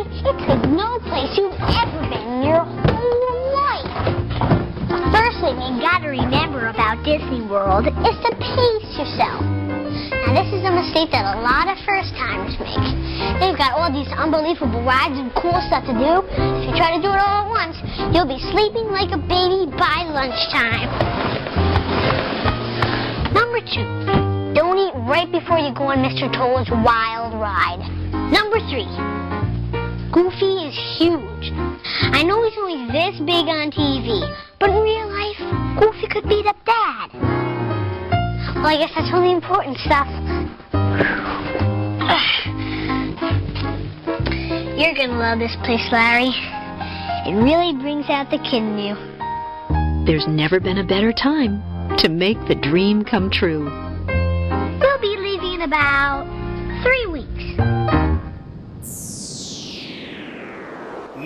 It's like no place you've ever been in your whole life. First thing you gotta remember about Disney World is to pace yourself. Now, this is a mistake that a lot of first-timers make. They've got all these unbelievable rides and cool stuff to do. If you try to do it all at once, you'll be sleeping like a baby by lunchtime. Number two, don't eat right before you go on Mr. Toad's wild ride. Number three, Goofy is huge. I know he's only this big on TV, but in real life, Goofy could beat up Dad. Well, I guess that's all the important stuff. You're gonna love this place, Larry. It really brings out the kid in you. There's never been a better time to make the dream come true. We'll be leaving in about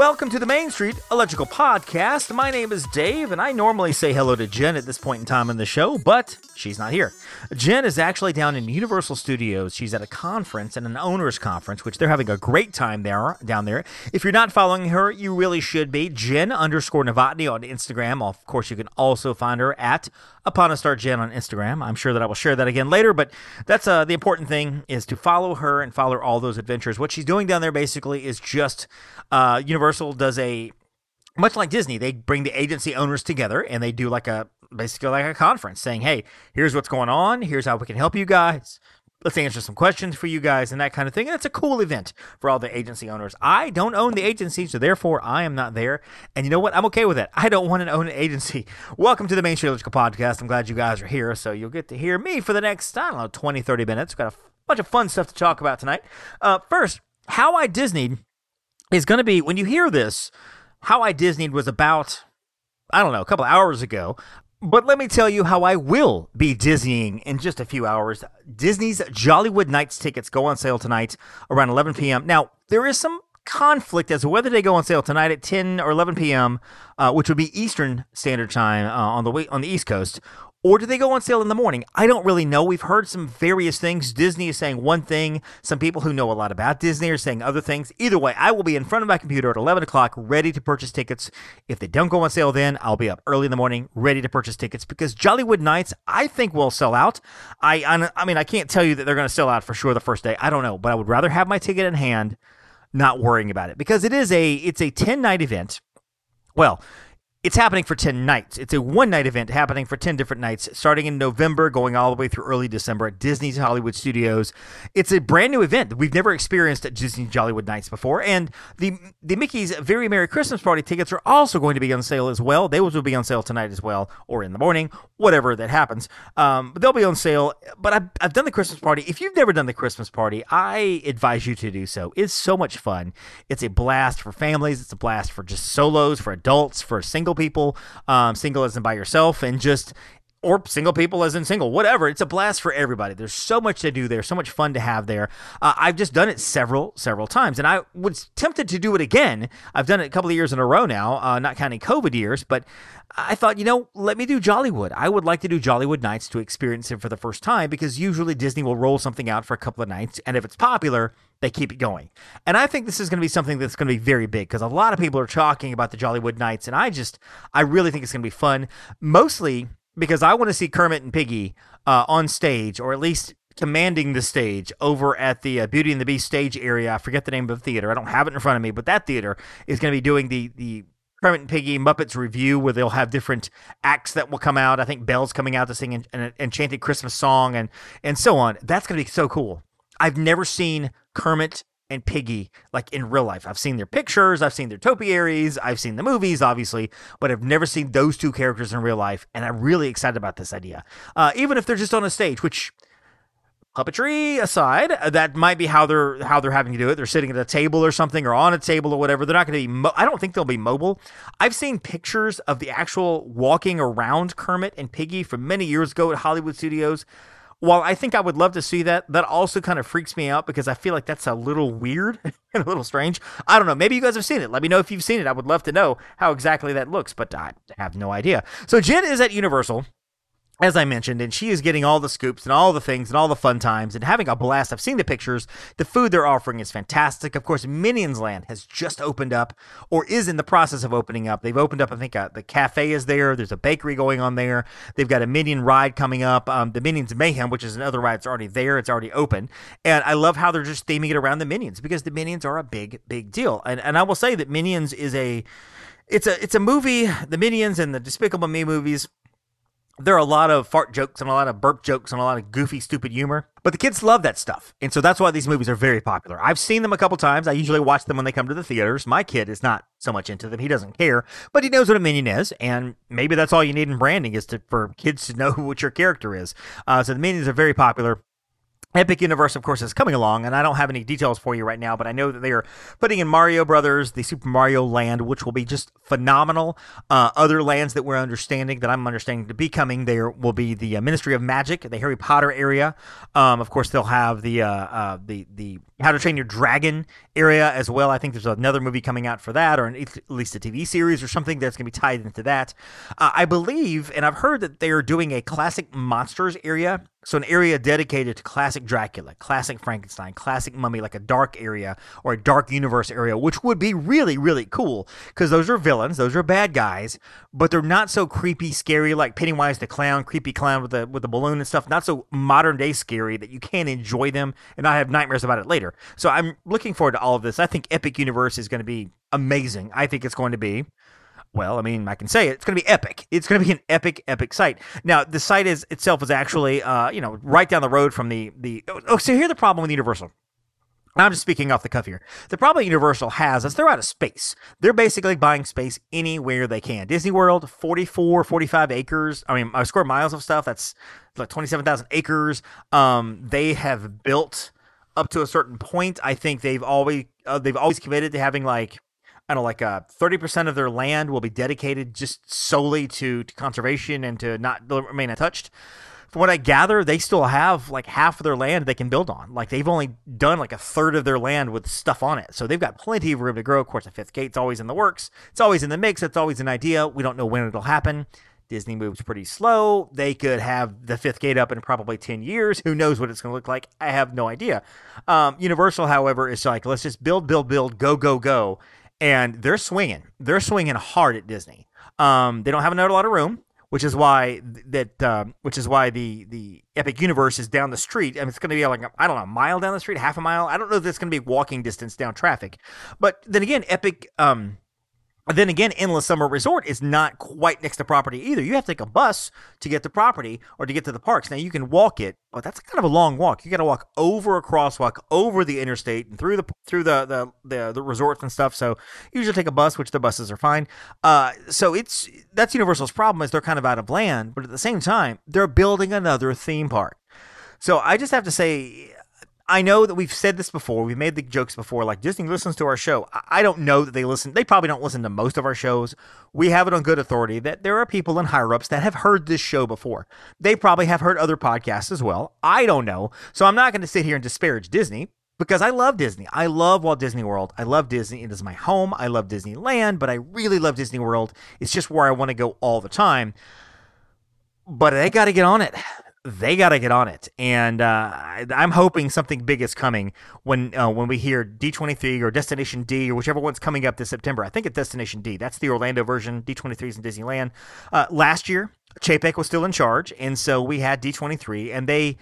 Welcome to the Main Street Electrical Podcast. My name is Dave, and I normally say hello to Jen at this point in time in the show, but she's not here. Jen is actually down in Universal Studios. She's at a conference and an owners conference, which they're having a great time there down there. If you're not following her, you really should be. Jen underscore Novotny on Instagram. Of course, you can also find her at Upon a Star Jen on Instagram. I'm sure that I will share that again later, but that's uh, the important thing is to follow her and follow all those adventures. What she's doing down there basically is just uh, Universal does a much like Disney, they bring the agency owners together and they do like a basically like a conference saying, "Hey, here's what's going on. Here's how we can help you guys. Let's answer some questions for you guys and that kind of thing." And it's a cool event for all the agency owners. I don't own the agency, so therefore I am not there. And you know what? I'm okay with that. I don't want to own an agency. Welcome to the Main Street Electrical Podcast. I'm glad you guys are here, so you'll get to hear me for the next I don't know 20, 30 minutes. We've got a bunch of fun stuff to talk about tonight. Uh, first, how I Disneyed is going to be when you hear this. How I Disneyed was about I don't know a couple hours ago. But let me tell you how I will be Disneying in just a few hours. Disney's Jollywood Nights tickets go on sale tonight around 11 p.m. Now, there is some conflict as to whether they go on sale tonight at 10 or 11 p.m., uh, which would be Eastern Standard Time uh, on the way, on the East Coast, or do they go on sale in the morning? I don't really know. We've heard some various things. Disney is saying one thing. Some people who know a lot about Disney are saying other things. Either way, I will be in front of my computer at 11 o'clock ready to purchase tickets. If they don't go on sale then, I'll be up early in the morning ready to purchase tickets because Jollywood Nights, I think, will sell out. I, I, I mean, I can't tell you that they're going to sell out for sure the first day. I don't know, but I would rather have my ticket in hand, not worrying about it because it is a, it's a 10 night event. Well, it's happening for 10 nights. It's a one night event happening for 10 different nights, starting in November, going all the way through early December at Disney's Hollywood Studios. It's a brand new event that we've never experienced at Disney Jollywood Nights before. And the the Mickey's Very Merry Christmas Party tickets are also going to be on sale as well. They will be on sale tonight as well, or in the morning, whatever that happens. Um, but they'll be on sale. But I've, I've done the Christmas party. If you've never done the Christmas party, I advise you to do so. It's so much fun. It's a blast for families, it's a blast for just solos, for adults, for single people um, single in by yourself, and just or single people as in single, whatever. It's a blast for everybody. There's so much to do there, so much fun to have there. Uh, I've just done it several, several times, and I was tempted to do it again. I've done it a couple of years in a row now, uh, not counting COVID years, but I thought, you know, let me do Jollywood. I would like to do Jollywood nights to experience it for the first time because usually Disney will roll something out for a couple of nights, and if it's popular, they keep it going. And I think this is going to be something that's going to be very big because a lot of people are talking about the Jollywood nights, and I just, I really think it's going to be fun. Mostly because I want to see Kermit and Piggy uh, on stage, or at least commanding the stage over at the uh, Beauty and the Beast stage area. I forget the name of the theater. I don't have it in front of me, but that theater is going to be doing the the Kermit and Piggy Muppets revue where they'll have different acts that will come out. I think Belle's coming out to sing an, an enchanted Christmas song and and so on. That's going to be so cool. I've never seen Kermit and Piggy like in real life. I've seen their pictures, I've seen their topiaries, I've seen the movies, obviously, but I've never seen those two characters in real life, and I'm really excited about this idea. Uh, even if they're just on a stage, which puppetry aside, uh, that might be how they're how they're having to do it. They're sitting at a table or something, or on a table or whatever. They're not going to be. Mo- I don't think they'll be mobile. I've seen pictures of the actual walking around Kermit and Piggy from many years ago at Hollywood Studios. While I think I would love to see that, that also kind of freaks me out because I feel like that's a little weird and a little strange. I don't know. Maybe you guys have seen it. Let me know if you've seen it. I would love to know how exactly that looks, but I have no idea. So Jen is at Universal as I mentioned, and she is getting all the scoops and all the things and all the fun times and having a blast. I've seen the pictures. The food they're offering is fantastic. Of course, Minions Land has just opened up or is in the process of opening up. They've opened up, I think, uh, the cafe is there. There's a bakery going on there. They've got a Minion ride coming up. Um, the Minions Mayhem, which is another ride, it's already there. It's already open. And I love how they're just theming it around the Minions because the Minions are a big, big deal. And, and I will say that Minions is a. It's a it's a movie, the Minions and the Despicable Me movies there are a lot of fart jokes and a lot of burp jokes and a lot of goofy, stupid humor. But the kids love that stuff. And so that's why these movies are very popular. I've seen them a couple times. I usually watch them when they come to the theaters. My kid is not so much into them. He doesn't care, but he knows what a minion is. And maybe that's all you need in branding is to, for kids to know what your character is. Uh, so the minions are very popular. Epic Universe, of course, is coming along, and I don't have any details for you right now, but I know that they are putting in Mario Brothers, the Super Mario Land, which will be just phenomenal. Uh, other lands that we're understanding, that I'm understanding to be coming, there will be the uh, Ministry of Magic, the Harry Potter area. Um, of course, they'll have the uh, uh the the How to Train Your Dragon area as well. I think there's another movie coming out for that, or an, at least a TV series or something that's going to be tied into that. Uh, I believe, and I've heard that they are doing a classic monsters area so an area dedicated to classic Dracula, classic Frankenstein, classic Mummy, like a dark area or a dark universe area, which would be really, really cool because those are villains, those are bad guys, but they're not so creepy, scary like Pennywise the clown, creepy clown with the with the balloon and stuff. Not so modern day scary that you can't enjoy them and not have nightmares about it later. So I'm looking forward to all of this. I think Epic Universe is going to be amazing. I think it's going to be well, I mean, I can say it. It's going to be epic. It's going to be an epic, epic site. Now, the site is itself is actually, uh, you know, right down the road from the the. Oh, so here's the problem with Universal. I'm just speaking off the cuff here. The problem Universal has is they're out of space. They're basically buying space anywhere they can. Disney World, 44, 45 acres. I mean, square miles of stuff. That's like 27,000 acres. Um, they have built up to a certain point. I think they've always uh, they've always committed to having like I don't know, like uh, 30% of their land will be dedicated just solely to, to conservation and to not remain untouched. From what I gather, they still have like half of their land they can build on. Like they've only done like a third of their land with stuff on it. So they've got plenty of room to grow. Of course, the fifth gate's always in the works. It's always in the mix. It's always an idea. We don't know when it'll happen. Disney moves pretty slow. They could have the fifth gate up in probably 10 years. Who knows what it's going to look like? I have no idea. Um, Universal, however, is like, let's just build, build, build, go, go, go and they're swinging. They're swinging hard at Disney. Um, they don't have another lot of room, which is why that um, which is why the the Epic Universe is down the street. I mean, it's going to be like I don't know, a mile down the street, half a mile. I don't know if it's going to be walking distance down traffic. But then again, Epic um, then again, Endless Summer Resort is not quite next to property either. You have to take a bus to get to property or to get to the parks. Now you can walk it, but that's kind of a long walk. You got to walk over a crosswalk, over the interstate, and through the through the the the, the resorts and stuff. So you usually take a bus, which the buses are fine. Uh, so it's that's Universal's problem is they're kind of out of land, but at the same time they're building another theme park. So I just have to say I know that we've said this before. We've made the jokes before. Like Disney listens to our show. I don't know that they listen. They probably don't listen to most of our shows. We have it on good authority that there are people in higher ups that have heard this show before. They probably have heard other podcasts as well. I don't know. So I'm not going to sit here and disparage Disney because I love Disney. I love Walt Disney World. I love Disney. It is my home. I love Disneyland, but I really love Disney World. It's just where I want to go all the time. But they got to get on it they got to get on it, and uh, I'm hoping something big is coming when uh, when we hear D23 or Destination D or whichever one's coming up this September. I think it's Destination D. That's the Orlando version. D23 is in Disneyland. Uh, last year, Chapek was still in charge, and so we had D23, and they.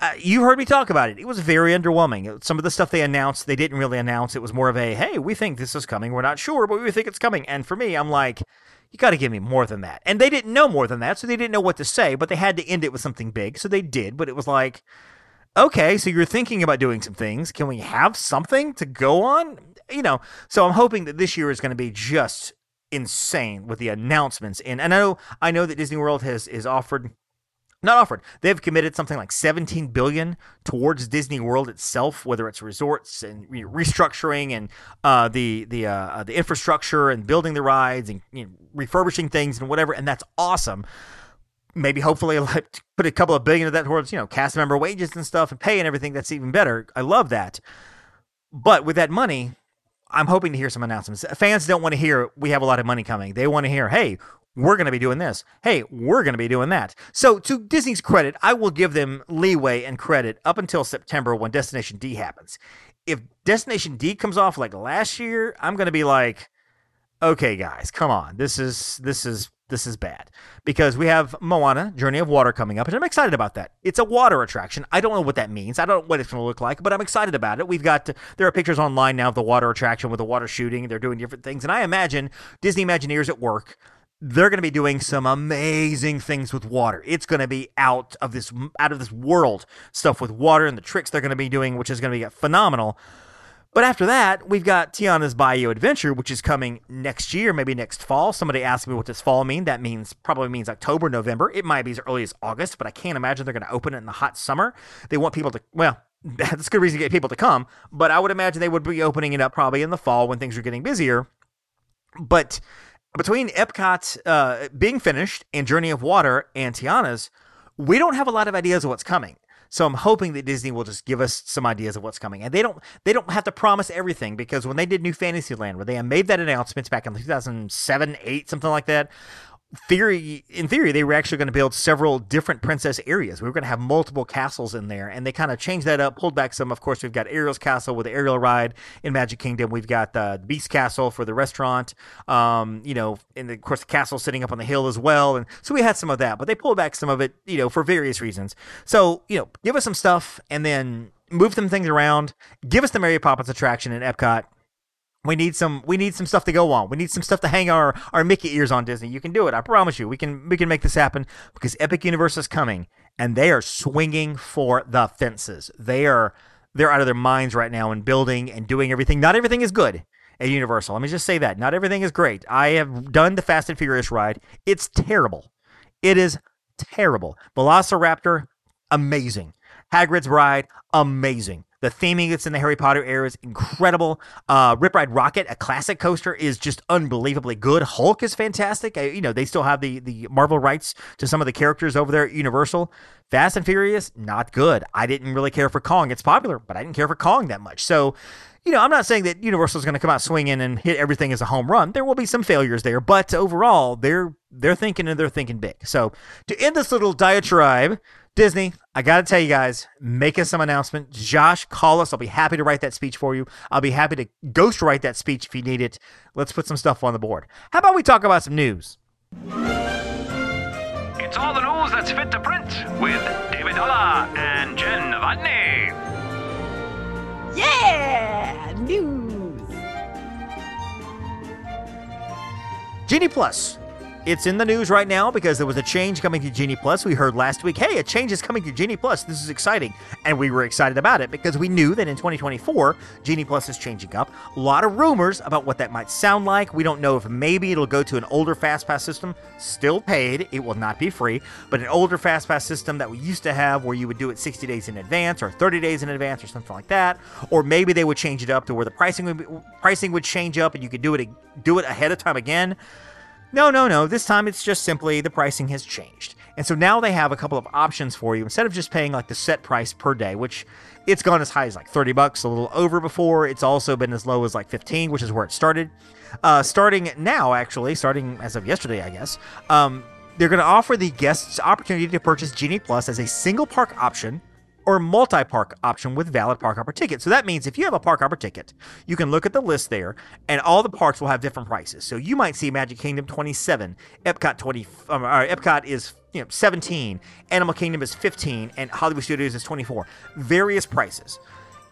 Uh, you heard me talk about it. It was very underwhelming. Some of the stuff they announced, they didn't really announce. It was more of a, hey, we think this is coming. We're not sure, but we think it's coming. And for me, I'm like, you got to give me more than that. And they didn't know more than that, so they didn't know what to say, but they had to end it with something big, so they did. But it was like, okay, so you're thinking about doing some things. Can we have something to go on? You know, so I'm hoping that this year is going to be just insane with the announcements. And, and I know I know that Disney World has is offered not offered. They've committed something like 17 billion towards Disney World itself, whether it's resorts and restructuring and uh, the the uh, the infrastructure and building the rides and you know, refurbishing things and whatever. And that's awesome. Maybe hopefully like, put a couple of billion of that towards you know cast member wages and stuff and pay and everything. That's even better. I love that. But with that money, I'm hoping to hear some announcements. Fans don't want to hear we have a lot of money coming. They want to hear, hey, we're going to be doing this. Hey, we're going to be doing that. So, to Disney's credit, I will give them leeway and credit up until September when Destination D happens. If Destination D comes off like last year, I'm going to be like, okay, guys, come on. This is this is this is bad because we have Moana, Journey of Water coming up, and I'm excited about that. It's a water attraction. I don't know what that means. I don't know what it's going to look like, but I'm excited about it. We've got there are pictures online now of the water attraction with the water shooting. They're doing different things, and I imagine Disney Imagineers at work they're going to be doing some amazing things with water. It's going to be out of this out of this world stuff with water and the tricks they're going to be doing, which is going to be phenomenal. But after that, we've got Tiana's Bayou Adventure, which is coming next year, maybe next fall. Somebody asked me what does fall mean. That means probably means October, November. It might be as early as August, but I can't imagine they're going to open it in the hot summer. They want people to well, that's a good reason to get people to come. But I would imagine they would be opening it up probably in the fall when things are getting busier. But between Epcot uh, being finished and Journey of Water and Tiana's, we don't have a lot of ideas of what's coming. So I'm hoping that Disney will just give us some ideas of what's coming. And they don't they don't have to promise everything because when they did New Fantasyland, where they made that announcement back in 2007, 8, something like that, theory in theory they were actually going to build several different princess areas. We were going to have multiple castles in there and they kind of changed that up pulled back some. Of course we've got ariel's castle with the ariel ride in magic kingdom. We've got the beast castle for the restaurant um, you know and of course the castle sitting up on the hill as well and so we had some of that but they pulled back some of it you know for various reasons. So you know give us some stuff and then move some things around. Give us the mary poppins attraction in epcot we need some we need some stuff to go on. We need some stuff to hang our, our Mickey ears on Disney. You can do it. I promise you. We can we can make this happen because Epic Universe is coming and they are swinging for the fences. They are they're out of their minds right now and building and doing everything. Not everything is good at Universal. Let me just say that. Not everything is great. I have done the Fast and Furious ride. It's terrible. It is terrible. Velociraptor amazing. Hagrid's Ride amazing. The theming that's in the Harry Potter era is incredible. Uh, Rip Ride Rockit, a classic coaster, is just unbelievably good. Hulk is fantastic. you know, they still have the, the Marvel rights to some of the characters over there at Universal. Fast and Furious, not good. I didn't really care for Kong. It's popular, but I didn't care for Kong that much. So, you know, I'm not saying that Universal is going to come out swinging and hit everything as a home run. There will be some failures there, but overall, they're they're thinking and they're thinking big. So, to end this little diatribe Disney, I got to tell you guys, making some announcement. Josh, call us. I'll be happy to write that speech for you. I'll be happy to ghost write that speech if you need it. Let's put some stuff on the board. How about we talk about some news? It's all the news that's fit to print with David Dalla and Jen Novotny. Yeah! News! Genie Plus it's in the news right now because there was a change coming to Genie Plus. We heard last week, hey, a change is coming to Genie Plus. This is exciting. And we were excited about it because we knew that in 2024, Genie Plus is changing up. A lot of rumors about what that might sound like. We don't know if maybe it'll go to an older FastPass system, still paid. It will not be free, but an older FastPass system that we used to have where you would do it 60 days in advance or 30 days in advance or something like that. Or maybe they would change it up to where the pricing would be, pricing would change up and you could do it do it ahead of time again. No, no, no. This time it's just simply the pricing has changed. And so now they have a couple of options for you instead of just paying like the set price per day, which it's gone as high as like 30 bucks, a little over before. It's also been as low as like 15, which is where it started. Uh, starting now, actually, starting as of yesterday, I guess, um, they're going to offer the guests opportunity to purchase Genie Plus as a single park option or multi-park option with valid park hopper ticket. So that means if you have a park hopper ticket, you can look at the list there, and all the parks will have different prices. So you might see Magic Kingdom 27, Epcot 20, um, Epcot is you know 17, Animal Kingdom is 15, and Hollywood Studios is 24. Various prices.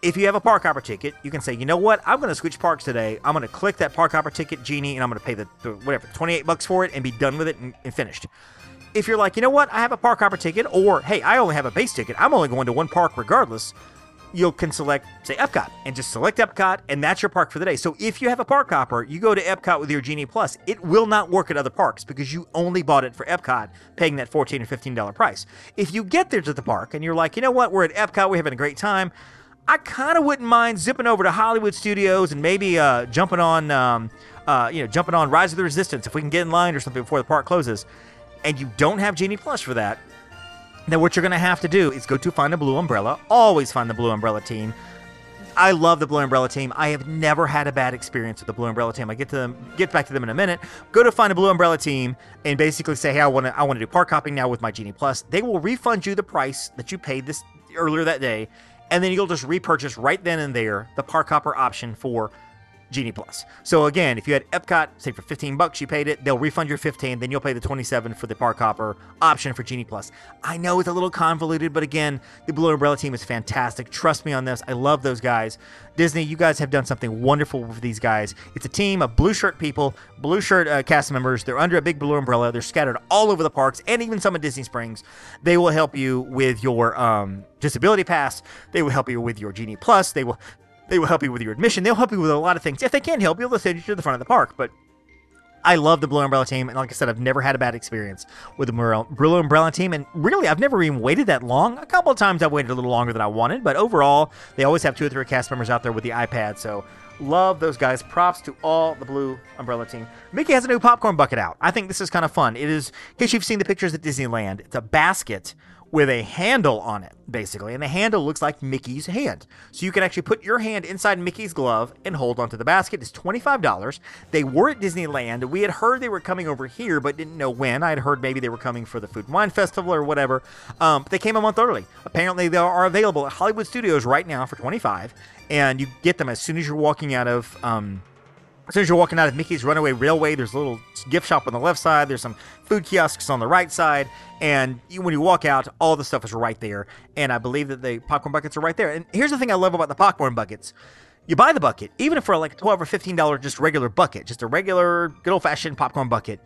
If you have a park hopper ticket, you can say, you know what, I'm going to switch parks today. I'm going to click that park hopper ticket genie, and I'm going to pay the, the, whatever 28 bucks for it and be done with it and, and finished if you're like, you know what, I have a park hopper ticket, or hey, I only have a base ticket, I'm only going to one park regardless, you can select, say, Epcot, and just select Epcot, and that's your park for the day. So if you have a park hopper, you go to Epcot with your Genie Plus, it will not work at other parks because you only bought it for Epcot, paying that 14 or $15 price. If you get there to the park and you're like, you know what, we're at Epcot, we're having a great time, I kind of wouldn't mind zipping over to Hollywood Studios and maybe uh, jumping on, um, uh, you know, jumping on Rise of the Resistance if we can get in line or something before the park closes, and you don't have Genie Plus for that then what you're going to have to do is go to Find a Blue Umbrella. Always find the Blue Umbrella team. I love the Blue Umbrella team. I have never had a bad experience with the Blue Umbrella team. I get to them, get back to them in a minute. Go to Find a Blue Umbrella team and basically say, "Hey, I want to, I want to do park hopping now with my Genie Plus." They will refund you the price that you paid this earlier that day, and then you'll just repurchase right then and there the park hopper option for Genie Plus. So again, if you had Epcot, say for 15 bucks, you paid it, they'll refund your 15, then you'll pay the 27 for the Park Hopper option for Genie Plus. I know it's a little convoluted, but again, the Blue Umbrella team is fantastic. Trust me on this. I love those guys. Disney, you guys have done something wonderful with these guys. It's a team of blue shirt people, blue shirt uh, cast members. They're under a big blue umbrella. They're scattered all over the parks and even some at Disney Springs. They will help you with your um, disability pass. They will help you with your Genie Plus. They will they will help you with your admission. They'll help you with a lot of things. If they can't help you, they'll send you to the front of the park. But I love the Blue Umbrella team, and like I said, I've never had a bad experience with the Blue Umbrella team. And really, I've never even waited that long. A couple of times I've waited a little longer than I wanted, but overall, they always have two or three cast members out there with the iPad. So love those guys. Props to all the Blue Umbrella team. Mickey has a new popcorn bucket out. I think this is kind of fun. It is, in case you've seen the pictures at Disneyland, it's a basket with a handle on it, basically. And the handle looks like Mickey's hand. So you can actually put your hand inside Mickey's glove and hold onto the basket. It's $25. They were at Disneyland. We had heard they were coming over here, but didn't know when. I had heard maybe they were coming for the Food and Wine Festival or whatever. Um, they came a month early. Apparently, they are available at Hollywood Studios right now for 25 and you get them as soon as you're walking out of. Um, as soon as you're walking out of Mickey's Runaway Railway, there's a little gift shop on the left side. There's some food kiosks on the right side, and when you walk out, all the stuff is right there. And I believe that the popcorn buckets are right there. And here's the thing I love about the popcorn buckets: you buy the bucket, even for like a twelve or fifteen dollar just regular bucket, just a regular good old fashioned popcorn bucket.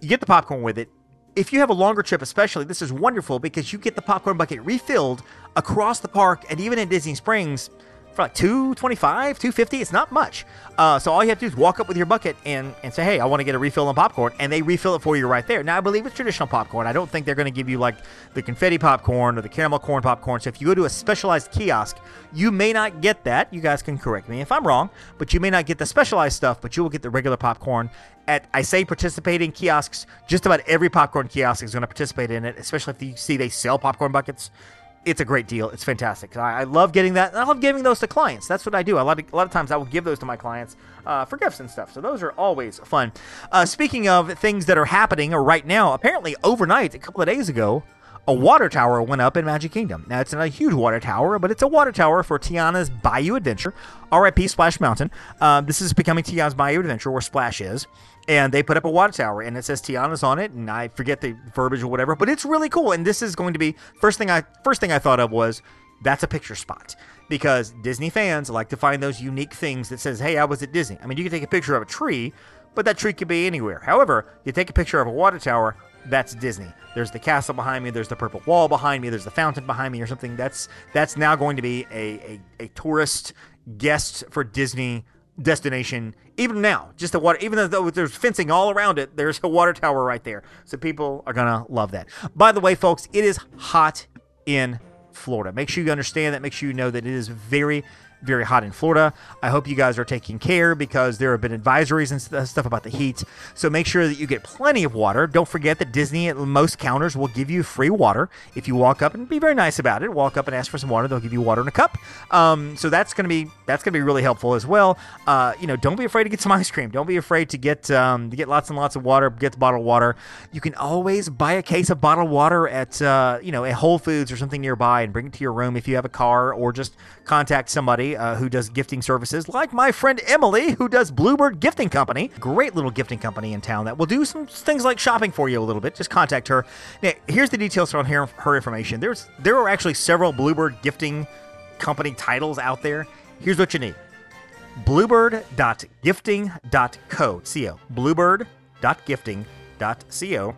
You get the popcorn with it. If you have a longer trip, especially, this is wonderful because you get the popcorn bucket refilled across the park and even in Disney Springs for like 225 250 it's not much. Uh, so all you have to do is walk up with your bucket and, and say hey i want to get a refill on popcorn and they refill it for you right there. Now i believe it's traditional popcorn. I don't think they're going to give you like the confetti popcorn or the caramel corn popcorn. So if you go to a specialized kiosk you may not get that. You guys can correct me if i'm wrong but you may not get the specialized stuff but you will get the regular popcorn. At i say participating kiosks just about every popcorn kiosk is going to participate in it especially if you see they sell popcorn buckets it's a great deal. It's fantastic. I, I, love getting that. I love giving those to clients. That's what I do. A lot of, a lot of times I will give those to my clients uh, for gifts and stuff. So those are always fun. Uh, speaking of things that are happening right now, apparently overnight, a couple of days ago, a water tower went up in Magic Kingdom. Now, it's not a huge water tower, but it's a water tower for Tiana's Bayou Adventure, RIP Splash Mountain. Uh, this is becoming Tiana's Bayou Adventure, where Splash is and they put up a water tower and it says Tiana's on it and I forget the verbiage or whatever, but it's really cool. And this is going to be first thing I first thing I thought of was that's a picture spot because Disney fans like to find those unique things that says, "Hey, I was at Disney." I mean, you can take a picture of a tree, but that tree could be anywhere. However, you take a picture of a water tower, that's Disney. There's the castle behind me, there's the purple wall behind me, there's the fountain behind me or something. That's that's now going to be a a, a tourist guest for Disney destination. Even now just the water even though there's fencing all around it there's a water tower right there. So people are gonna love that. By the way folks it is hot in florida. Make sure you understand that. Make sure you know that it is very very hot in Florida. I hope you guys are taking care because there have been advisories and stuff about the heat. So make sure that you get plenty of water. Don't forget that Disney at most counters will give you free water if you walk up and be very nice about it. Walk up and ask for some water. They'll give you water in a cup. Um, so that's gonna be that's gonna be really helpful as well. Uh, you know, don't be afraid to get some ice cream. Don't be afraid to get um, to get lots and lots of water. Get the bottled water. You can always buy a case of bottled water at uh, you know at Whole Foods or something nearby and bring it to your room if you have a car or just contact somebody uh, who does gifting services, like my friend Emily, who does Bluebird Gifting Company. Great little gifting company in town that will do some things like shopping for you a little bit. Just contact her. Now, here's the details on her, her information. There's there are actually several Bluebird Gifting Company titles out there. Here's what you need: bluebird.gifting.co. Co. Bluebird.gifting.co.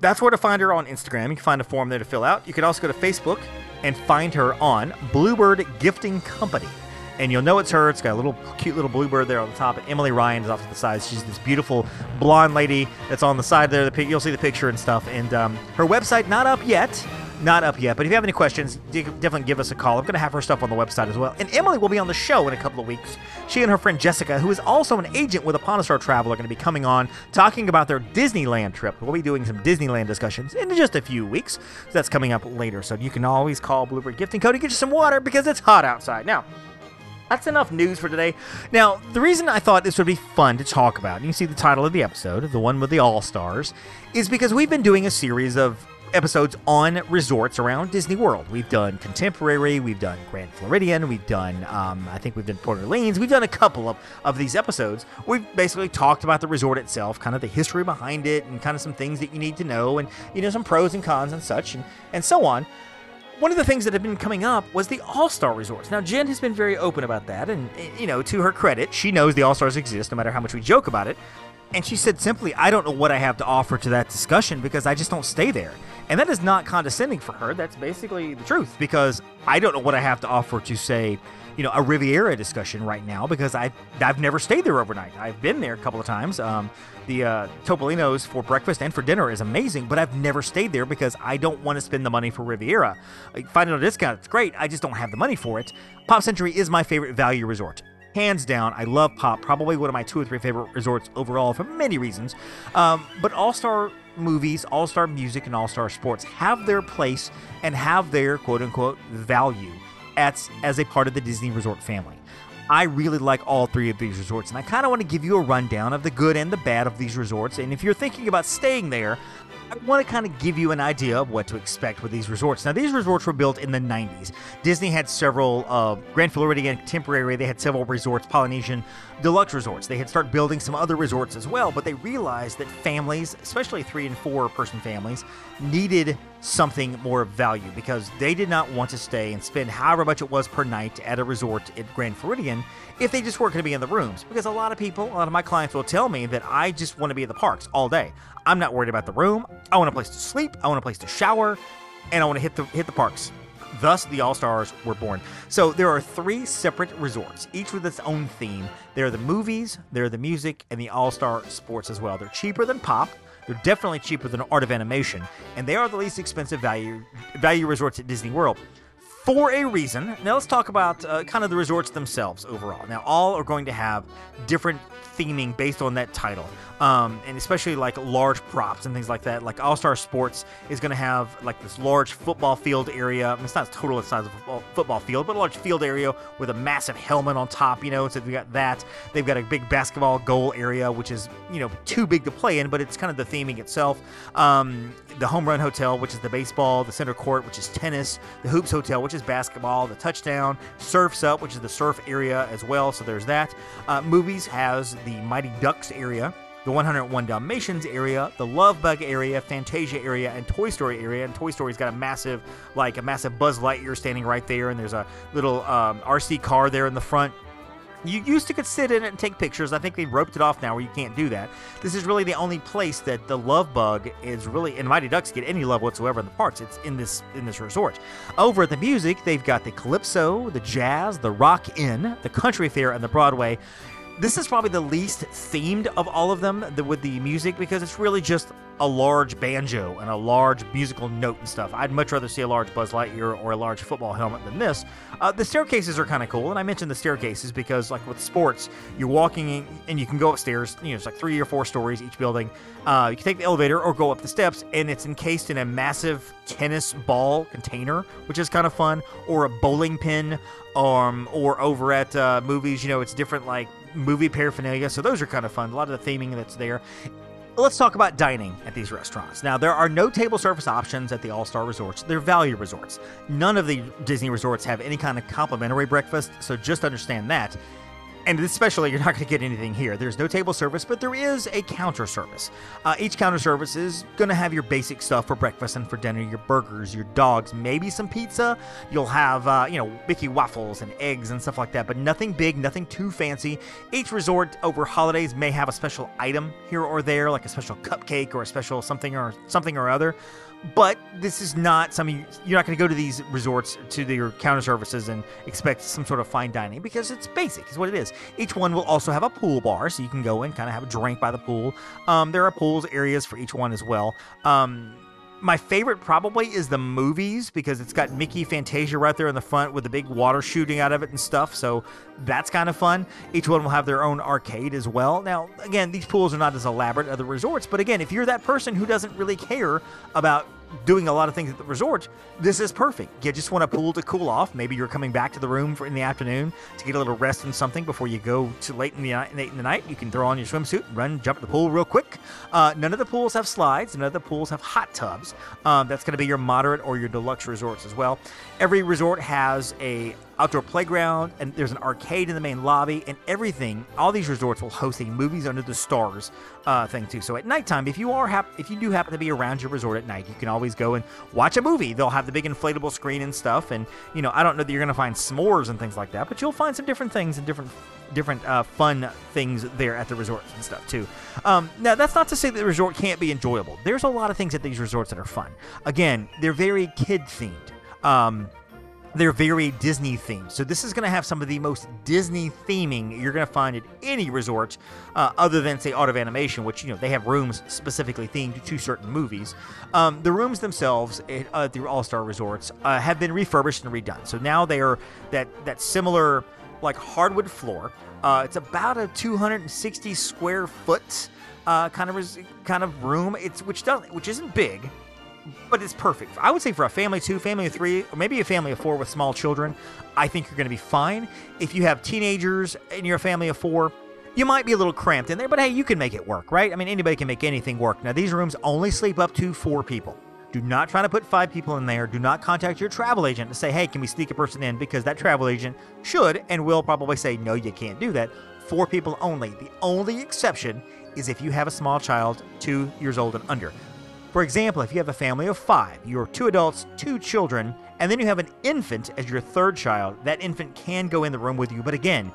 That's where to find her on Instagram. You can find a form there to fill out. You can also go to Facebook and find her on Bluebird Gifting Company. And you'll know it's her. It's got a little cute little bluebird there on the top. And Emily Ryan is off to the side. She's this beautiful blonde lady that's on the side there. The you'll see the picture and stuff. And um, her website not up yet, not up yet. But if you have any questions, definitely give us a call. I'm going to have her stuff on the website as well. And Emily will be on the show in a couple of weeks. She and her friend Jessica, who is also an agent with Upon a Star Travel, are going to be coming on talking about their Disneyland trip. We'll be doing some Disneyland discussions in just a few weeks. So that's coming up later. So you can always call Bluebird Gifting Code to get you some water because it's hot outside. Now, that's enough news for today. Now, the reason I thought this would be fun to talk about, and you see the title of the episode, the one with the All Stars, is because we've been doing a series of episodes on resorts around Disney World. We've done Contemporary, we've done Grand Floridian, we've done, um, I think we've done Port Orleans, we've done a couple of, of these episodes. We've basically talked about the resort itself, kind of the history behind it, and kind of some things that you need to know, and, you know, some pros and cons and such, and, and so on one of the things that had been coming up was the All Star Resorts. Now, Jen has been very open about that, and, you know, to her credit, she knows the All Stars exist no matter how much we joke about it. And she said simply, I don't know what I have to offer to that discussion because I just don't stay there. And that is not condescending for her. That's basically the truth because I don't know what I have to offer to, say, you know, a Riviera discussion right now because I, I've never stayed there overnight. I've been there a couple of times. Um, the uh, Topolino's for breakfast and for dinner is amazing, but I've never stayed there because I don't want to spend the money for Riviera. Find on a discount, it's great. I just don't have the money for it. Pop Century is my favorite value resort. Hands down, I love Pop. Probably one of my two or three favorite resorts overall for many reasons. Um, but All Star movies, All Star music, and All Star sports have their place and have their quote unquote value as, as a part of the Disney Resort family. I really like all three of these resorts, and I kind of want to give you a rundown of the good and the bad of these resorts. And if you're thinking about staying there, I want to kind of give you an idea of what to expect with these resorts. Now, these resorts were built in the 90s. Disney had several, uh, Grand Floridian Contemporary, they had several resorts, Polynesian deluxe resorts. They had started building some other resorts as well, but they realized that families, especially three and four person families, needed something more of value because they did not want to stay and spend however much it was per night at a resort at Grand Floridian if they just weren't going to be in the rooms. Because a lot of people, a lot of my clients will tell me that I just want to be at the parks all day. I'm not worried about the room. I want a place to sleep. I want a place to shower, and I want to hit the hit the parks. Thus, the All Stars were born. So there are three separate resorts, each with its own theme. There are the movies, there are the music, and the All Star sports as well. They're cheaper than Pop. They're definitely cheaper than Art of Animation, and they are the least expensive value value resorts at Disney World for a reason. Now let's talk about uh, kind of the resorts themselves overall. Now all are going to have different theming based on that title, um, and especially like large props and things like that. Like All Star Sports is going to have like this large football field area. I mean, it's not total the size of a football, field, but a large field area with a massive helmet on top. You know, so we got that. They've got a big basketball goal area, which is you know too big to play in, but it's kind of the theming itself. Um, the home run hotel, which is the baseball, the center court, which is tennis, the hoops hotel, which is basketball, the touchdown, surfs up, which is the surf area as well. So there's that. Uh, movies has the Mighty Ducks area, the 101 Dalmatians area, the Love Bug area, Fantasia area, and Toy Story area. And Toy Story's got a massive, like a massive Buzz Lightyear standing right there, and there's a little um, RC car there in the front. You used to could sit in it and take pictures. I think they've roped it off now where you can't do that. This is really the only place that the love bug is really and Mighty Ducks get any love whatsoever in the parks. It's in this in this resort. Over at the music, they've got the Calypso, the Jazz, the Rock Inn, the Country Fair, and the Broadway. This is probably the least themed of all of them the, with the music because it's really just a large banjo and a large musical note and stuff. I'd much rather see a large Buzz Lightyear or a large football helmet than this. Uh, the staircases are kind of cool, and I mentioned the staircases because, like with sports, you're walking and you can go upstairs. You know, it's like three or four stories each building. Uh, you can take the elevator or go up the steps, and it's encased in a massive tennis ball container, which is kind of fun, or a bowling pin. Um, or over at uh, movies, you know, it's different like movie paraphernalia. So those are kind of fun. A lot of the theming that's there. Let's talk about dining at these restaurants. Now, there are no table service options at the All Star resorts. They're value resorts. None of the Disney resorts have any kind of complimentary breakfast, so just understand that. And especially, you're not going to get anything here. There's no table service, but there is a counter service. Uh, each counter service is going to have your basic stuff for breakfast and for dinner your burgers, your dogs, maybe some pizza. You'll have, uh, you know, Mickey waffles and eggs and stuff like that, but nothing big, nothing too fancy. Each resort over holidays may have a special item here or there, like a special cupcake or a special something or something or other. But this is not something you're not going to go to these resorts to their counter services and expect some sort of fine dining because it's basic is what it is each one will also have a pool bar so you can go and kind of have a drink by the pool um, there are pools areas for each one as well um, my favorite probably is the movies because it's got Mickey Fantasia right there in the front with the big water shooting out of it and stuff. So that's kind of fun. Each one will have their own arcade as well. Now, again, these pools are not as elaborate as the resorts, but again, if you're that person who doesn't really care about doing a lot of things at the resort, this is perfect. You just want a pool to cool off. Maybe you're coming back to the room for in the afternoon to get a little rest and something before you go to late in the night. In the night, you can throw on your swimsuit, run, jump in the pool real quick. Uh, none of the pools have slides. None of the pools have hot tubs. Um, that's going to be your moderate or your deluxe resorts as well. Every resort has a outdoor playground, and there's an arcade in the main lobby, and everything. All these resorts will host a movies under the stars uh, thing too. So at nighttime, if you are hap- if you do happen to be around your resort at night, you can always go and watch a movie. They'll have the big inflatable screen and stuff, and you know I don't know that you're gonna find s'mores and things like that, but you'll find some different things and different different uh, fun things there at the resorts and stuff too. Um, now that's not to say that the resort can't be enjoyable. There's a lot of things at these resorts that are fun. Again, they're very kid themed. Um, they're very Disney themed. So this is going to have some of the most Disney theming you're going to find at any resort, uh, other than say Art of Animation, which you know they have rooms specifically themed to certain movies. Um, the rooms themselves at uh, the All Star Resorts uh, have been refurbished and redone. So now they are that that similar like hardwood floor. Uh, it's about a 260 square foot uh, kind of res- kind of room. It's which doesn't which isn't big but it's perfect. I would say for a family two, family of three, or maybe a family of four with small children, I think you're going to be fine. If you have teenagers and you're a family of four, you might be a little cramped in there, but hey, you can make it work, right? I mean, anybody can make anything work. Now, these rooms only sleep up to four people. Do not try to put five people in there. Do not contact your travel agent to say, hey, can we sneak a person in? Because that travel agent should and will probably say, no, you can't do that. Four people only. The only exception is if you have a small child, two years old and under. For example, if you have a family of five, you're two adults, two children, and then you have an infant as your third child, that infant can go in the room with you, but again,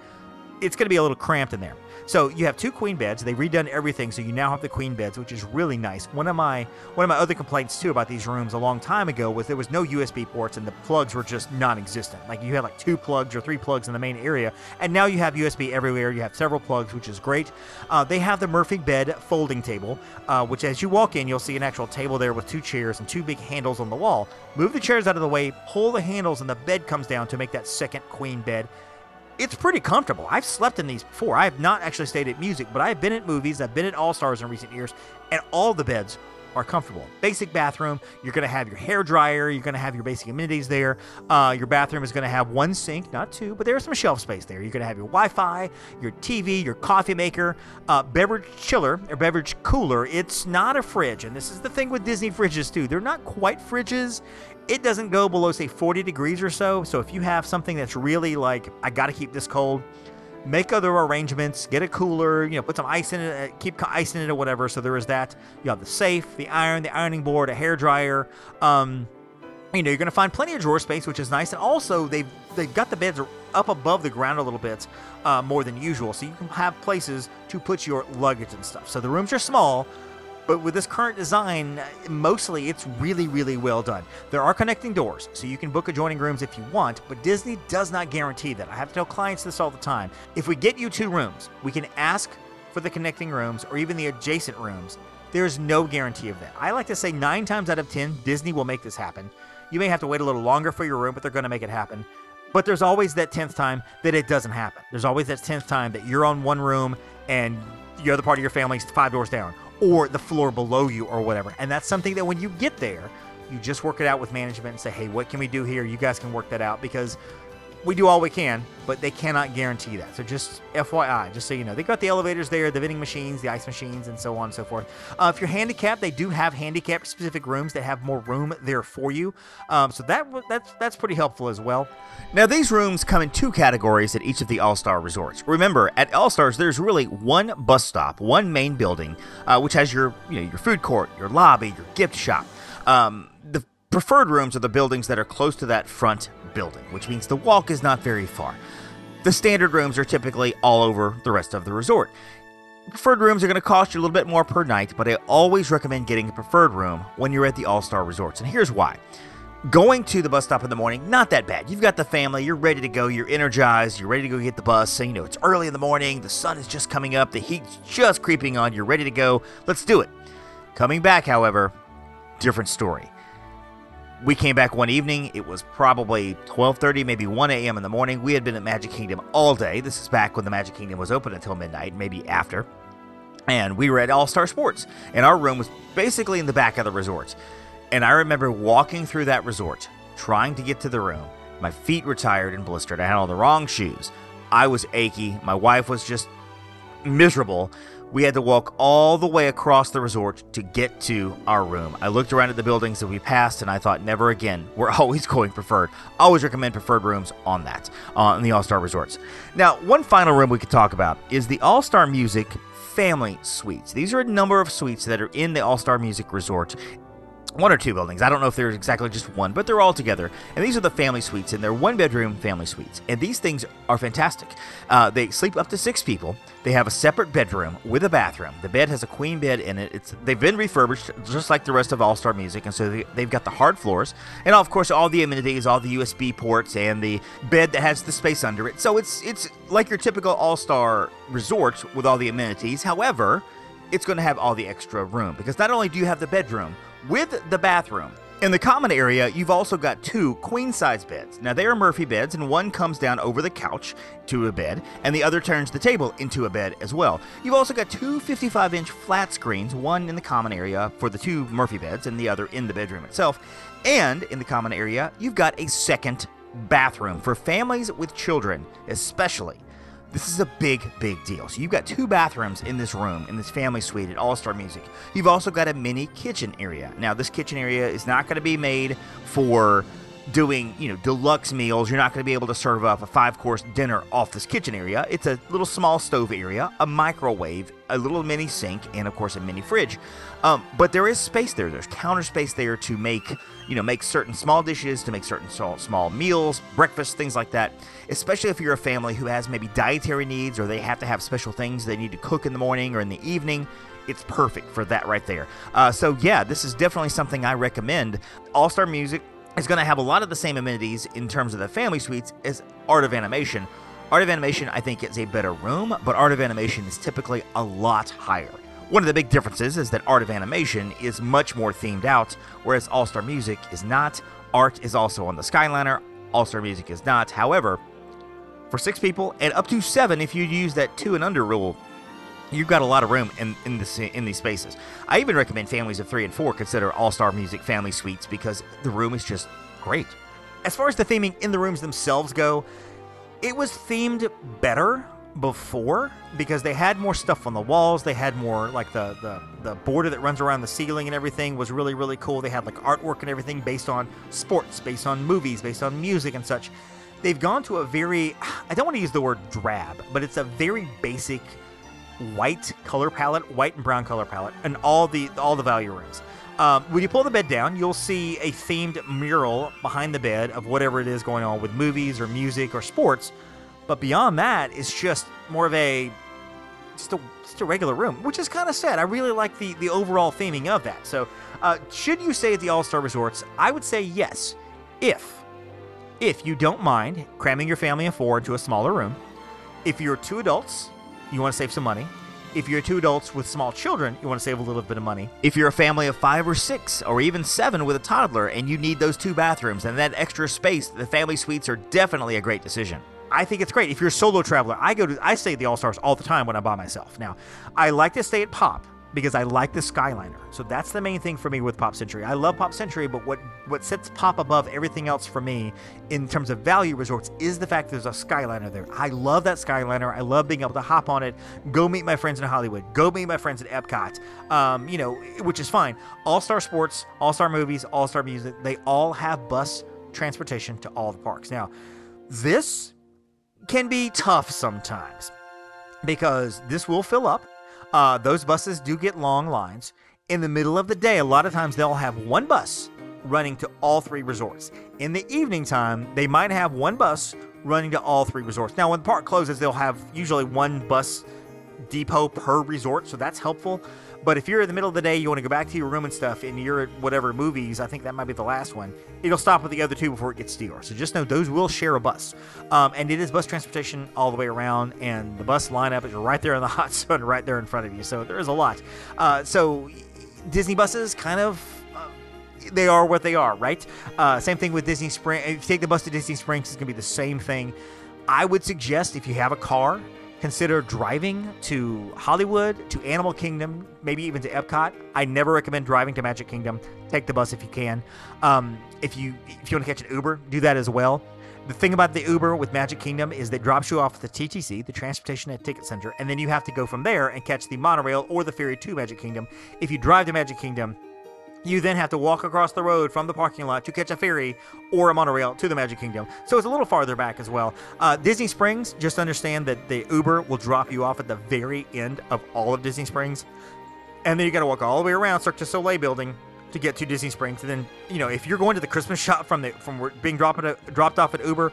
it's going to be a little cramped in there. So you have two queen beds. They've redone everything, so you now have the queen beds, which is really nice. One of my one of my other complaints too about these rooms a long time ago was there was no USB ports and the plugs were just non-existent. Like you had like two plugs or three plugs in the main area, and now you have USB everywhere. You have several plugs, which is great. Uh, they have the Murphy bed folding table, uh, which as you walk in, you'll see an actual table there with two chairs and two big handles on the wall. Move the chairs out of the way, pull the handles, and the bed comes down to make that second queen bed it's pretty comfortable. I've slept in these before. I have not actually stayed at music, but I've been at movies, I've been at All Stars in recent years, and all the beds are comfortable. Basic bathroom, you're going to have your hair dryer, you're going to have your basic amenities there. Uh, your bathroom is going to have one sink, not two, but there's some shelf space there. You're going to have your Wi Fi, your TV, your coffee maker, uh, beverage chiller or beverage cooler. It's not a fridge, and this is the thing with Disney fridges too. They're not quite fridges it doesn't go below say 40 degrees or so. So if you have something that's really like I got to keep this cold, make other arrangements, get a cooler, you know, put some ice in it, uh, keep ice in it or whatever. So there is that. You have the safe, the iron, the ironing board, a hair dryer. Um, you know, you're going to find plenty of drawer space, which is nice. And also, they've they've got the beds up above the ground a little bit uh, more than usual, so you can have places to put your luggage and stuff. So the rooms are small, but with this current design, mostly it's really, really well done. There are connecting doors, so you can book adjoining rooms if you want, but Disney does not guarantee that. I have to tell clients this all the time. If we get you two rooms, we can ask for the connecting rooms or even the adjacent rooms. There's no guarantee of that. I like to say nine times out of ten, Disney will make this happen. You may have to wait a little longer for your room, but they're going to make it happen. But there's always that 10th time that it doesn't happen. There's always that 10th time that you're on one room and the other part of your family's five doors down or the floor below you or whatever. And that's something that when you get there, you just work it out with management and say, hey, what can we do here? You guys can work that out because we do all we can, but they cannot guarantee that. So just FYI, just so you know, they got the elevators there, the vending machines, the ice machines, and so on and so forth. Uh, if you're handicapped, they do have handicap specific rooms that have more room there for you. Um, so that that's that's pretty helpful as well. Now these rooms come in two categories at each of the All Star resorts. Remember, at All Stars, there's really one bus stop, one main building, uh, which has your you know your food court, your lobby, your gift shop. Um, preferred rooms are the buildings that are close to that front building, which means the walk is not very far. The standard rooms are typically all over the rest of the resort. preferred rooms are going to cost you a little bit more per night, but I always recommend getting a preferred room when you're at the All Star Resorts. And here's why. Going to the bus stop in the morning, not that bad. You've got the family, you're ready to go, you're energized, you're ready to go get the bus. So, you know, it's early in the morning, the sun is just coming up, the heat's just creeping on, you're ready to go. Let's do it. Coming back, however, different story. We came back one evening. It was probably 12:30, maybe 1 a.m. in the morning. We had been at Magic Kingdom all day. This is back when the Magic Kingdom was open until midnight, maybe after. And we were at All Star Sports, and our room was basically in the back of the resort. And I remember walking through that resort, trying to get to the room. My feet were tired and blistered. I had all the wrong shoes. I was achy. My wife was just miserable. We had to walk all the way across the resort to get to our room. I looked around at the buildings that we passed and I thought, never again. We're always going preferred. Always recommend preferred rooms on that, uh, in the All Star Resorts. Now, one final room we could talk about is the All Star Music Family Suites. These are a number of suites that are in the All Star Music Resort one or two buildings. I don't know if there's exactly just one, but they're all together. And these are the family suites, and they're one bedroom family suites. And these things are fantastic. Uh, they sleep up to six people. They have a separate bedroom with a bathroom. The bed has a queen bed in it. It's they've been refurbished just like the rest of All Star Music, and so they, they've got the hard floors, and of course all the amenities, all the USB ports, and the bed that has the space under it. So it's it's like your typical All Star resort with all the amenities. However, it's going to have all the extra room because not only do you have the bedroom with the bathroom. In the common area, you've also got two queen size beds. Now, they are Murphy beds, and one comes down over the couch to a bed, and the other turns the table into a bed as well. You've also got two 55 inch flat screens, one in the common area for the two Murphy beds, and the other in the bedroom itself. And in the common area, you've got a second bathroom for families with children, especially. This is a big, big deal. So you've got two bathrooms in this room, in this family suite at All Star Music. You've also got a mini kitchen area. Now, this kitchen area is not going to be made for doing, you know, deluxe meals. You're not going to be able to serve up a five course dinner off this kitchen area. It's a little small stove area, a microwave, a little mini sink, and of course a mini fridge. Um, but there is space there. There's counter space there to make, you know, make certain small dishes, to make certain small, meals, breakfast, things like that. Especially if you're a family who has maybe dietary needs or they have to have special things they need to cook in the morning or in the evening it's perfect for that right there. Uh, so yeah, this is definitely something I recommend. All Star Music is going to have a lot of the same amenities in terms of the family suites as Art of Animation. Art of Animation, I think, is a better room, but Art of Animation is typically a lot higher. One of the big differences is that Art of Animation is much more themed out, whereas All Star Music is not. Art is also on the Skyliner, All Star Music is not. However, for six people and up to seven if you use that two and under rule, you've got a lot of room in in this in these spaces. I even recommend families of three and four consider All Star Music family suites because the room is just great. As far as the theming in the rooms themselves go, it was themed better before because they had more stuff on the walls. They had more like the the the border that runs around the ceiling and everything was really really cool. They had like artwork and everything based on sports, based on movies, based on music and such. They've gone to a very I don't want to use the word drab, but it's a very basic white color palette, white and brown color palette, and all the all the value rooms. Um, when you pull the bed down, you'll see a themed mural behind the bed of whatever it is going on with movies or music or sports. But beyond that, it's just more of a just a, just a regular room, which is kind of sad. I really like the the overall theming of that. So, uh, should you stay at the All Star Resorts? I would say yes, if if you don't mind cramming your family of four into a smaller room. If you're two adults you want to save some money. If you're two adults with small children, you want to save a little bit of money. If you're a family of five or six, or even seven with a toddler, and you need those two bathrooms and that extra space, the family suites are definitely a great decision. I think it's great. If you're a solo traveler, I go to I stay at the All Stars all the time when I'm by myself. Now, I like to stay at Pop because I like the Skyliner. So that's the main thing for me with Pop Century. I love Pop Century, but what what sets Pop above everything else for me in terms of value resorts is the fact there's a Skyliner there. I love that Skyliner. I love being able to hop on it, go meet my friends in Hollywood, go meet my friends at Epcot. Um, you know, which is fine. All Star Sports, All Star Movies, All Star Music, they all have bus transportation to all the parks. Now, this can be tough sometimes because this will fill up uh, those buses do get long lines. In the middle of the day, a lot of times they'll have one bus running to all three resorts. In the evening time, they might have one bus running to all three resorts. Now, when the park closes, they'll have usually one bus depot per resort, so that's helpful. But if you're in the middle of the day, you want to go back to your room and stuff, and you're at whatever movies, I think that might be the last one, it'll stop at the other two before it gets to yours. So just know those will share a bus. Um, and it is bus transportation all the way around, and the bus lineup is right there in the hot sun, right there in front of you. So there is a lot. Uh, so Disney buses kind of they are what they are, right? Uh, same thing with Disney Springs. If you take the bus to Disney Springs, it's going to be the same thing. I would suggest if you have a car, consider driving to Hollywood, to Animal Kingdom, maybe even to Epcot. I never recommend driving to Magic Kingdom. Take the bus if you can. Um, if you if you want to catch an Uber, do that as well. The thing about the Uber with Magic Kingdom is it drops you off at the TTC, the Transportation and Ticket Center, and then you have to go from there and catch the monorail or the ferry to Magic Kingdom. If you drive to Magic Kingdom, you then have to walk across the road from the parking lot to catch a ferry or a monorail to the Magic Kingdom. So it's a little farther back as well. Uh, Disney Springs, just understand that the Uber will drop you off at the very end of all of Disney Springs. And then you got to walk all the way around Cirque du Soleil building to get to Disney Springs. And then, you know, if you're going to the Christmas shop from the from being dropped, dropped off at Uber,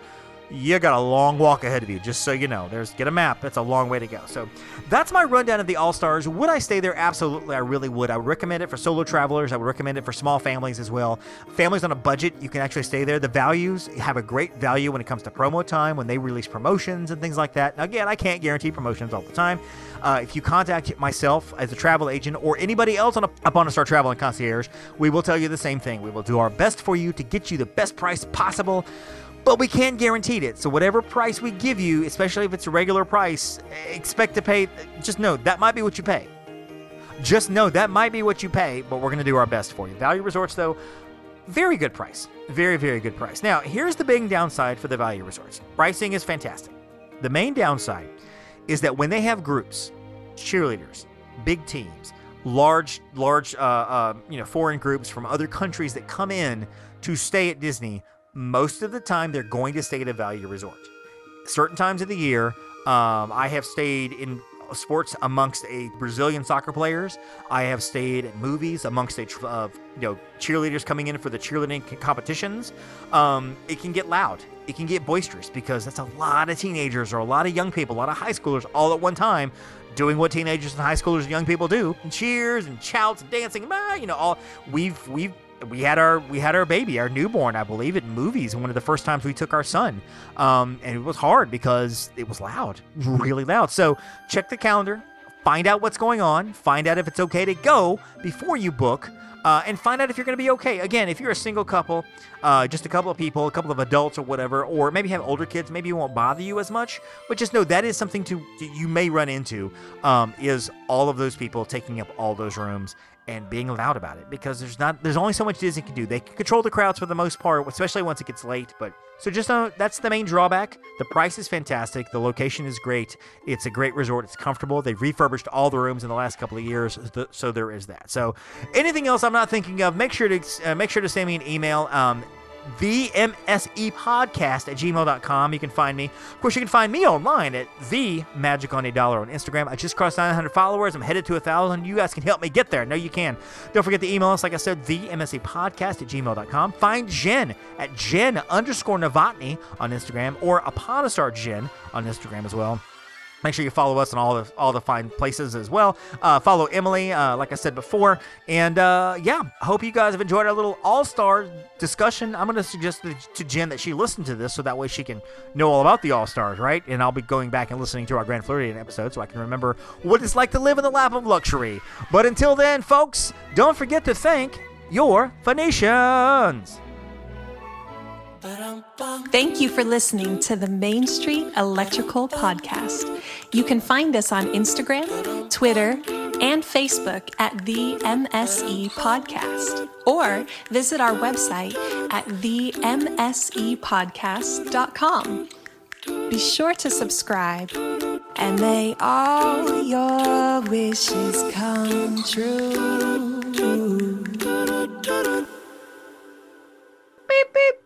you got a long walk ahead of you, just so you know. There's get a map. That's a long way to go. So that's my rundown of the All Stars. Would I stay there? Absolutely, I really would. I would recommend it for solo travelers. I would recommend it for small families as well. Families on a budget, you can actually stay there. The values have a great value when it comes to promo time, when they release promotions and things like that. Now, again, I can't guarantee promotions all the time. Uh, if you contact myself as a travel agent or anybody else on a, Upon a Star Travel and Concierge, we will tell you the same thing. We will do our best for you to get you the best price possible but we can't guarantee it. So whatever price we give you, especially if it's a regular price, expect to pay. Just know that might be what you pay. Just know that might be what you pay, but we're going to do our best for you. Value Resorts, though, very good price. Very, very good price. Now, here's the big downside for the Value Resorts pricing is fantastic. The main downside is that when they have groups, cheerleaders, big teams, large, large, uh, uh, you know, foreign groups from other countries that come in to stay at Disney most of the time they're going to stay at a value resort. Certain times of the year, um, I have stayed in sports amongst a Brazilian soccer players. I have stayed at movies amongst a uh, you know cheerleaders coming in for the cheerleading competitions. Um, it can get loud. It can get boisterous because that's a lot of teenagers or a lot of young people, a lot of high schoolers all at one time doing what teenagers and high schoolers and young people do, and cheers and shouts and dancing. You know, all we've we've we had our we had our baby, our newborn, I believe, in movies. One of the first times we took our son, um, and it was hard because it was loud, really loud. So check the calendar, find out what's going on, find out if it's okay to go before you book. Uh, and find out if you're going to be okay. Again, if you're a single couple, uh, just a couple of people, a couple of adults or whatever, or maybe have older kids, maybe it won't bother you as much. But just know that is something to you may run into um, is all of those people taking up all those rooms and being loud about it because there's not there's only so much Disney can do. They can control the crowds for the most part, especially once it gets late. But so just know that's the main drawback. The price is fantastic. The location is great. It's a great resort. It's comfortable. They've refurbished all the rooms in the last couple of years, so there is that. So anything else I'm not thinking of, make sure to uh, make sure to send me an email. Um, the MSE podcast at gmail.com. You can find me. Of course, you can find me online at the magic on a dollar on Instagram. I just crossed 900 followers. I'm headed to a thousand. You guys can help me get there. No, you can. Don't forget to email us, like I said, the MSE podcast at gmail.com. Find Jen at Jen underscore Novotny on Instagram or Upon a Star Jen on Instagram as well. Make sure you follow us on all the all the fine places as well. Uh, follow Emily, uh, like I said before, and uh, yeah, I hope you guys have enjoyed our little All Star discussion. I'm going to suggest to Jen that she listen to this so that way she can know all about the All Stars, right? And I'll be going back and listening to our Grand Floridian episode so I can remember what it's like to live in the lap of luxury. But until then, folks, don't forget to thank your Phoenicians. Thank you for listening to the Main Street Electrical Podcast. You can find us on Instagram, Twitter, and Facebook at the MSE Podcast, or visit our website at themsepodcast.com. Be sure to subscribe, and may all your wishes come true. Beep, beep.